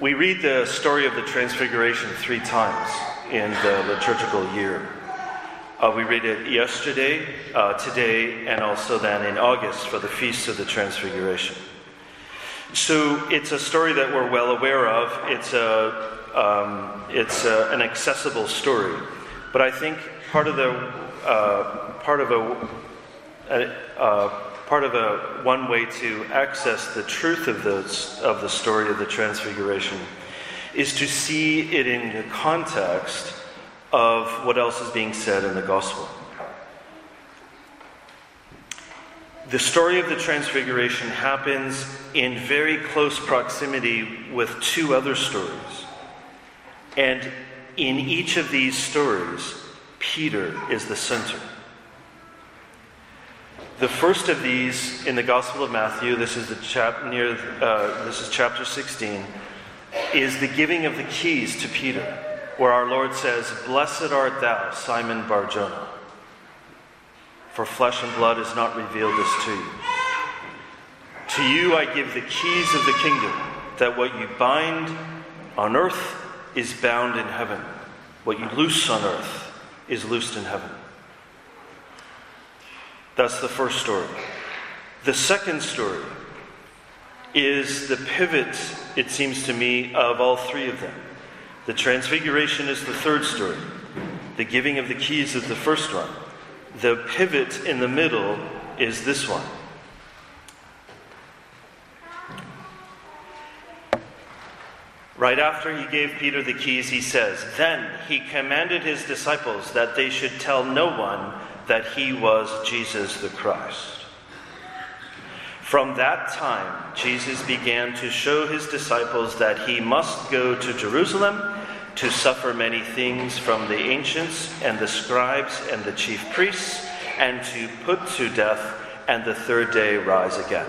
We read the story of the Transfiguration three times in the liturgical year. Uh, we read it yesterday, uh, today, and also then in August for the Feast of the Transfiguration. So it's a story that we're well aware of. It's, a, um, it's a, an accessible story. But I think part of the uh, part of a, a uh, part of a one way to access the truth of the of the story of the Transfiguration is to see it in the context of what else is being said in the Gospel. The story of the Transfiguration happens in very close proximity with two other stories. And in each of these stories, Peter is the center. The first of these in the Gospel of Matthew, this is the chap near uh, this is chapter 16, is the giving of the keys to Peter, where our Lord says, "Blessed art thou, Simon Barjona, for flesh and blood has not revealed this to you. To you I give the keys of the kingdom, that what you bind on earth is bound in heaven, what you loose on earth is loosed in heaven." That's the first story. The second story is the pivot, it seems to me, of all three of them. The Transfiguration is the third story, the giving of the keys is the first one. The pivot in the middle is this one. Right after he gave Peter the keys, he says, Then he commanded his disciples that they should tell no one that he was Jesus the Christ. From that time, Jesus began to show his disciples that he must go to Jerusalem to suffer many things from the ancients and the scribes and the chief priests, and to put to death and the third day rise again.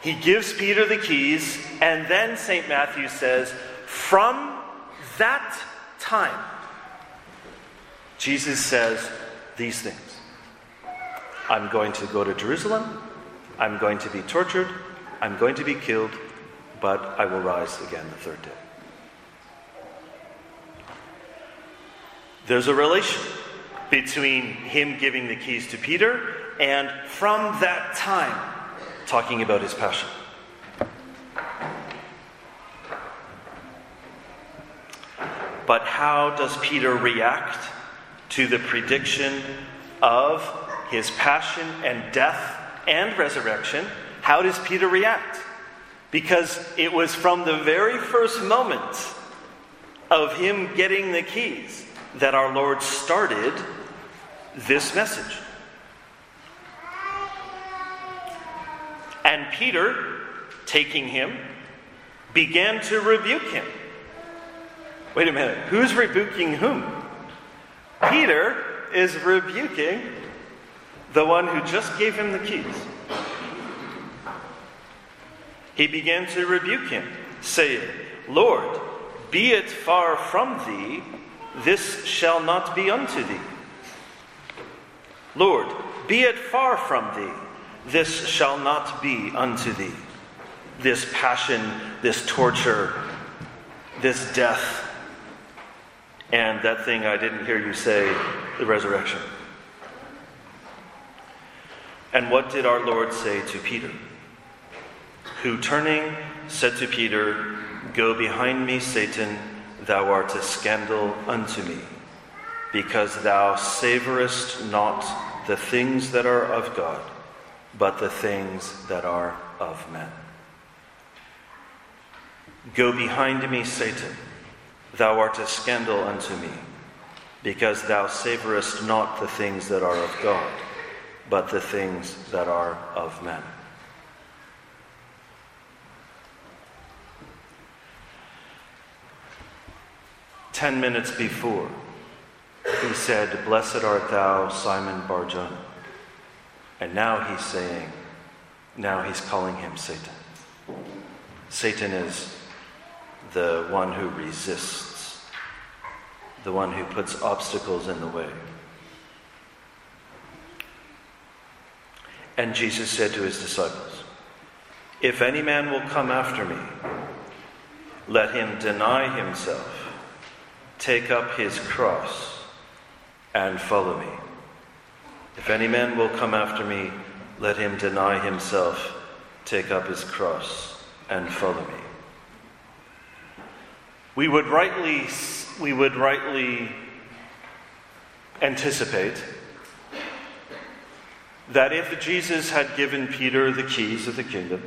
He gives Peter the keys, and then St. Matthew says, From that time, Jesus says these things I'm going to go to Jerusalem, I'm going to be tortured, I'm going to be killed, but I will rise again the third day. There's a relation between him giving the keys to Peter and from that time talking about his passion. But how does Peter react to the prediction of his passion and death and resurrection, how does Peter react? Because it was from the very first moment of him getting the keys that our Lord started this message. And Peter, taking him, began to rebuke him. Wait a minute, who's rebuking whom? Peter is rebuking the one who just gave him the keys. He began to rebuke him, saying, Lord, be it far from thee, this shall not be unto thee. Lord, be it far from thee, this shall not be unto thee. This passion, this torture, this death and that thing I didn't hear you say, the resurrection. And what did our Lord say to Peter? Who, turning, said to Peter, Go behind me, Satan, thou art a scandal unto me, because thou savorest not the things that are of God, but the things that are of men. Go behind me, Satan Thou art a scandal unto me, because thou savorest not the things that are of God, but the things that are of men. Ten minutes before, he said, Blessed art thou, Simon Barjona. And now he's saying, now he's calling him Satan. Satan is the one who resists, the one who puts obstacles in the way. And Jesus said to his disciples, If any man will come after me, let him deny himself, take up his cross, and follow me. If any man will come after me, let him deny himself, take up his cross, and follow me. We would rightly, we would rightly anticipate that if Jesus had given Peter the keys of the kingdom,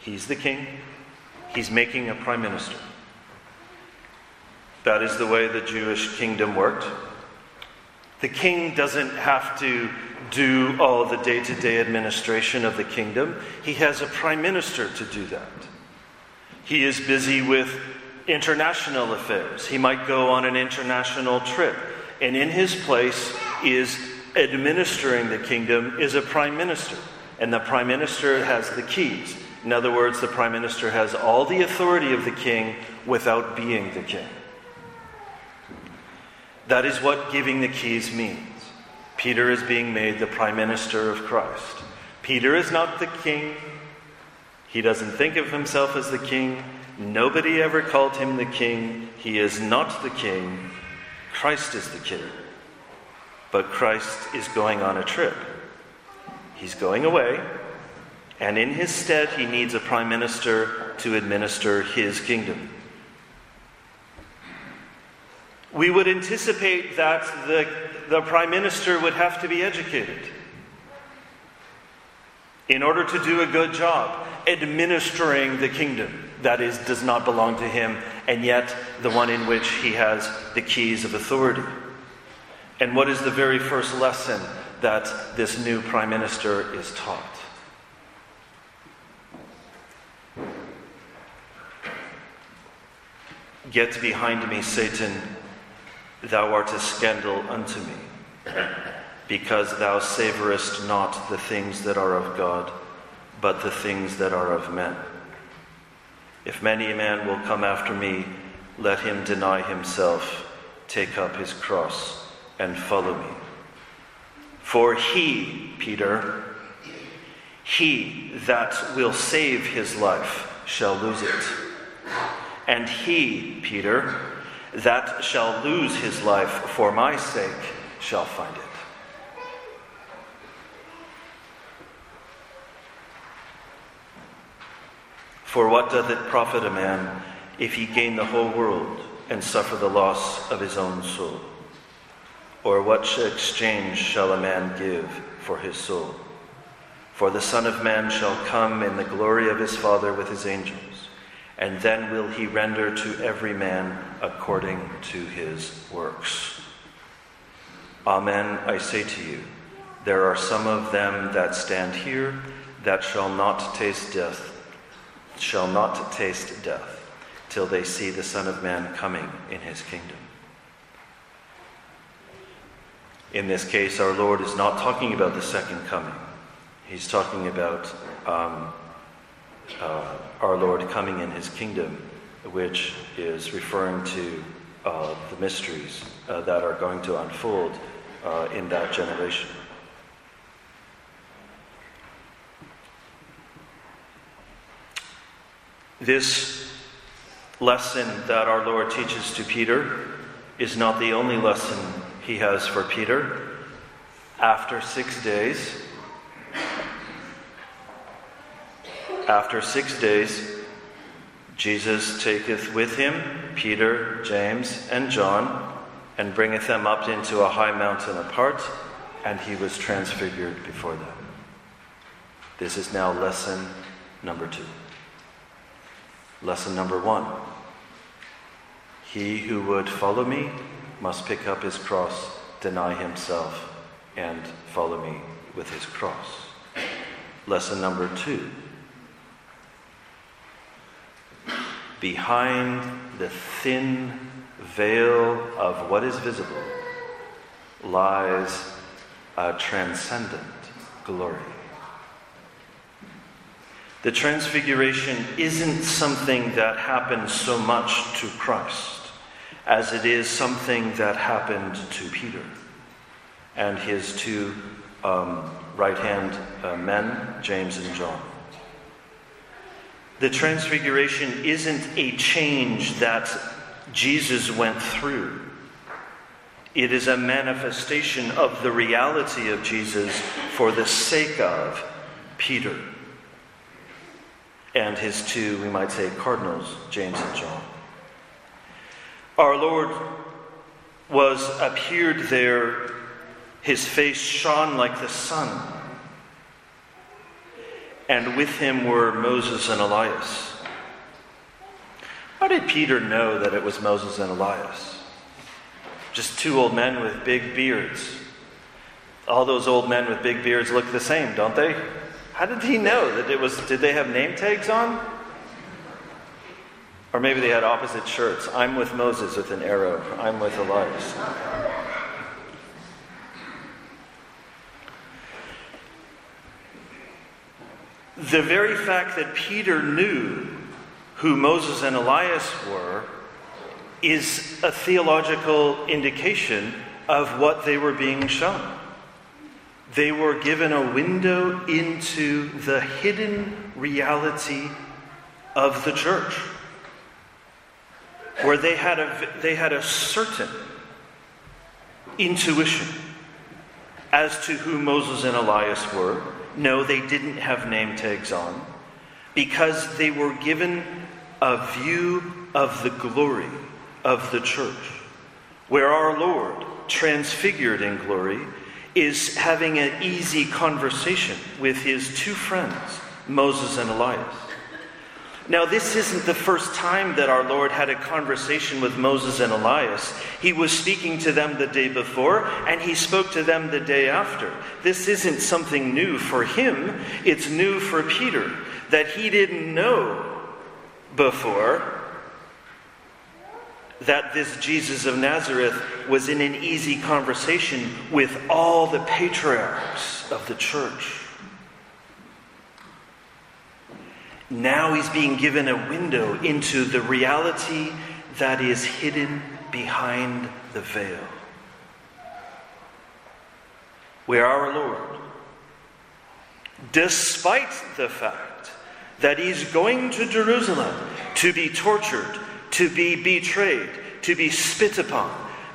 he's the king, he's making a prime minister. That is the way the Jewish kingdom worked. The king doesn't have to do all the day to day administration of the kingdom, he has a prime minister to do that. He is busy with international affairs. He might go on an international trip. And in his place is administering the kingdom is a prime minister. And the prime minister has the keys. In other words, the prime minister has all the authority of the king without being the king. That is what giving the keys means. Peter is being made the prime minister of Christ. Peter is not the king. He doesn't think of himself as the king. Nobody ever called him the king. He is not the king. Christ is the king. But Christ is going on a trip. He's going away, and in his stead, he needs a prime minister to administer his kingdom. We would anticipate that the, the prime minister would have to be educated in order to do a good job administering the kingdom that is does not belong to him and yet the one in which he has the keys of authority. And what is the very first lesson that this new prime minister is taught? Get behind me satan. Thou art a scandal unto me because thou savorest not the things that are of god but the things that are of men if many a man will come after me, let him deny himself, take up his cross, and follow me. For he, Peter, he that will save his life shall lose it. And he, Peter, that shall lose his life for my sake shall find it. For what doth it profit a man if he gain the whole world and suffer the loss of his own soul? Or what exchange shall a man give for his soul? For the Son of Man shall come in the glory of his Father with his angels, and then will he render to every man according to his works. Amen, I say to you, there are some of them that stand here that shall not taste death shall not taste death till they see the Son of Man coming in his kingdom. In this case, our Lord is not talking about the second coming. He's talking about um, uh, our Lord coming in his kingdom, which is referring to uh, the mysteries uh, that are going to unfold uh, in that generation. This lesson that our Lord teaches to Peter is not the only lesson he has for Peter. After six days, after six days, Jesus taketh with him Peter, James, and John, and bringeth them up into a high mountain apart, and he was transfigured before them. This is now lesson number two. Lesson number one He who would follow me must pick up his cross, deny himself, and follow me with his cross. Lesson number two Behind the thin veil of what is visible lies a transcendent glory. The transfiguration isn't something that happened so much to Christ as it is something that happened to Peter and his two um, right hand uh, men, James and John. The transfiguration isn't a change that Jesus went through. It is a manifestation of the reality of Jesus for the sake of Peter and his two, we might say, cardinals, James and John. Our Lord was appeared there, his face shone like the sun, and with him were Moses and Elias. How did Peter know that it was Moses and Elias? Just two old men with big beards. All those old men with big beards look the same, don't they? How did he know that it was? Did they have name tags on? Or maybe they had opposite shirts. I'm with Moses with an arrow, I'm with Elias. The very fact that Peter knew who Moses and Elias were is a theological indication of what they were being shown. They were given a window into the hidden reality of the church where they had a, they had a certain intuition as to who Moses and Elias were. No, they didn't have name tags on because they were given a view of the glory of the church, where our Lord, transfigured in glory, is having an easy conversation with his two friends, Moses and Elias. Now, this isn't the first time that our Lord had a conversation with Moses and Elias. He was speaking to them the day before, and he spoke to them the day after. This isn't something new for him, it's new for Peter that he didn't know before that this Jesus of Nazareth was in an easy conversation with all the patriarchs of the church. Now he's being given a window into the reality that is hidden behind the veil. Where our Lord, despite the fact that he's going to Jerusalem to be tortured, to be betrayed, to be spit upon,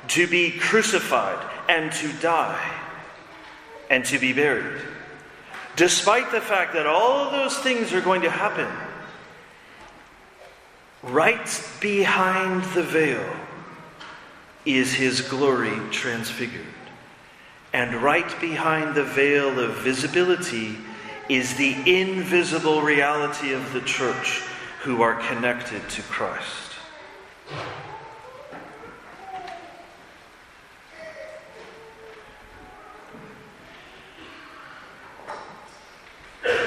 to be crucified, and to die, and to be buried Despite the fact that all of those things are going to happen, right behind the veil is his glory transfigured. And right behind the veil of visibility is the invisible reality of the church who are connected to Christ.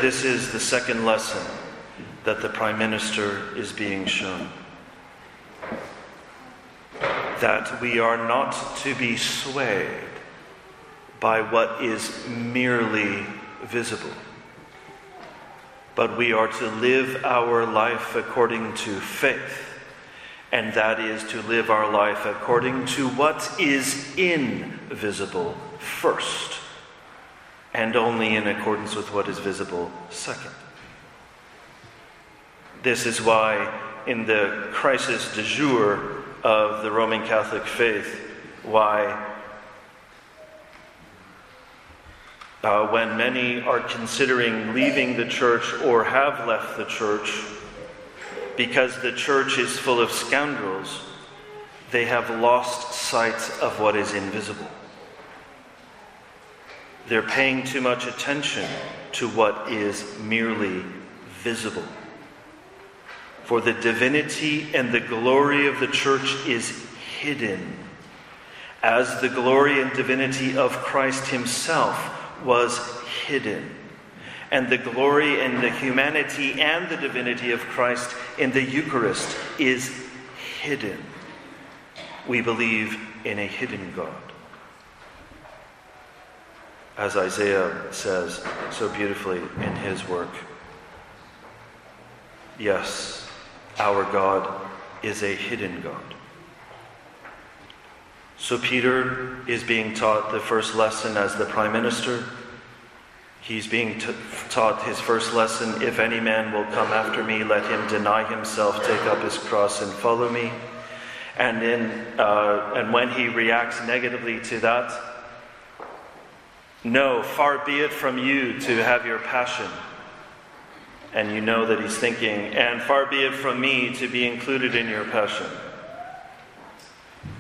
This is the second lesson that the Prime Minister is being shown. That we are not to be swayed by what is merely visible, but we are to live our life according to faith, and that is to live our life according to what is invisible first and only in accordance with what is visible second. This is why, in the crisis de jour of the Roman Catholic faith, why uh, when many are considering leaving the church or have left the church because the church is full of scoundrels, they have lost sight of what is invisible. They're paying too much attention to what is merely visible. For the divinity and the glory of the church is hidden, as the glory and divinity of Christ Himself was hidden. And the glory and the humanity and the divinity of Christ in the Eucharist is hidden. We believe in a hidden God as Isaiah says so beautifully in his work. Yes, our God is a hidden God. So Peter is being taught the first lesson as the prime minister He's being t- taught his first lesson if any man will come after me, let him deny himself, take up his cross, and follow me. And, in, uh, and when he reacts negatively to that, no, far be it from you to have your passion. And you know that he's thinking, and far be it from me to be included in your passion.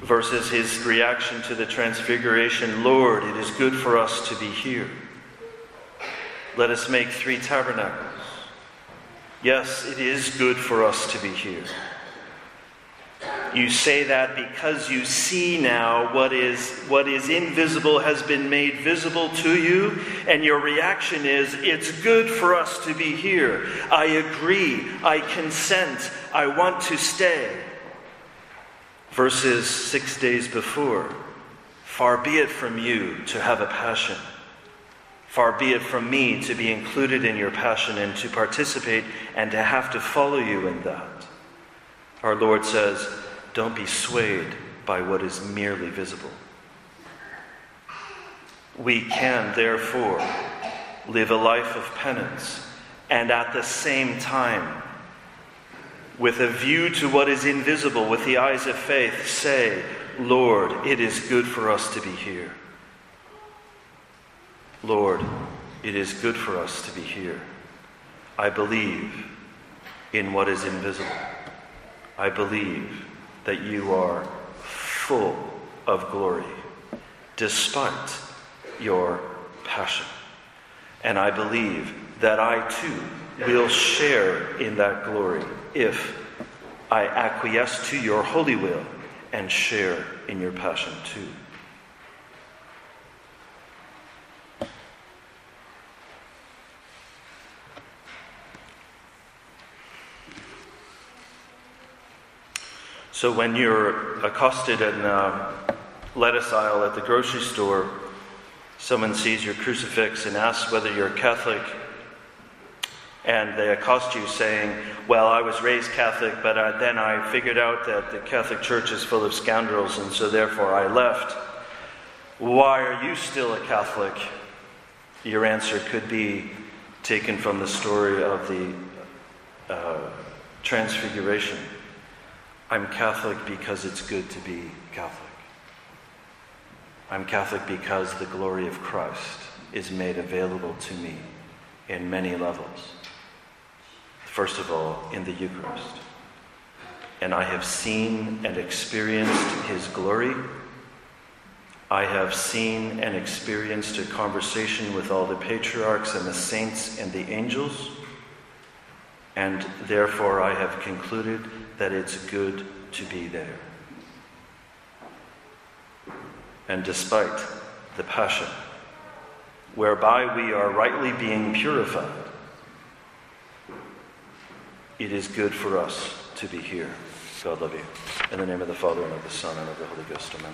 Versus his reaction to the transfiguration Lord, it is good for us to be here. Let us make three tabernacles. Yes, it is good for us to be here. You say that because you see now what is, what is invisible has been made visible to you, and your reaction is, It's good for us to be here. I agree. I consent. I want to stay. Verses six days before Far be it from you to have a passion. Far be it from me to be included in your passion and to participate and to have to follow you in that. Our Lord says, don't be swayed by what is merely visible. We can, therefore, live a life of penance and at the same time, with a view to what is invisible, with the eyes of faith, say, Lord, it is good for us to be here. Lord, it is good for us to be here. I believe in what is invisible. I believe that you are full of glory despite your passion. And I believe that I too will share in that glory if I acquiesce to your holy will and share in your passion too. So when you're accosted in a lettuce aisle at the grocery store, someone sees your crucifix and asks whether you're Catholic, and they accost you saying, Well, I was raised Catholic, but uh, then I figured out that the Catholic Church is full of scoundrels, and so therefore I left. Why are you still a Catholic? Your answer could be taken from the story of the uh, Transfiguration. I'm Catholic because it's good to be Catholic. I'm Catholic because the glory of Christ is made available to me in many levels. First of all, in the Eucharist. And I have seen and experienced His glory. I have seen and experienced a conversation with all the patriarchs and the saints and the angels. And therefore, I have concluded that it's good to be there. And despite the passion whereby we are rightly being purified, it is good for us to be here. God love you. In the name of the Father, and of the Son, and of the Holy Ghost. Amen.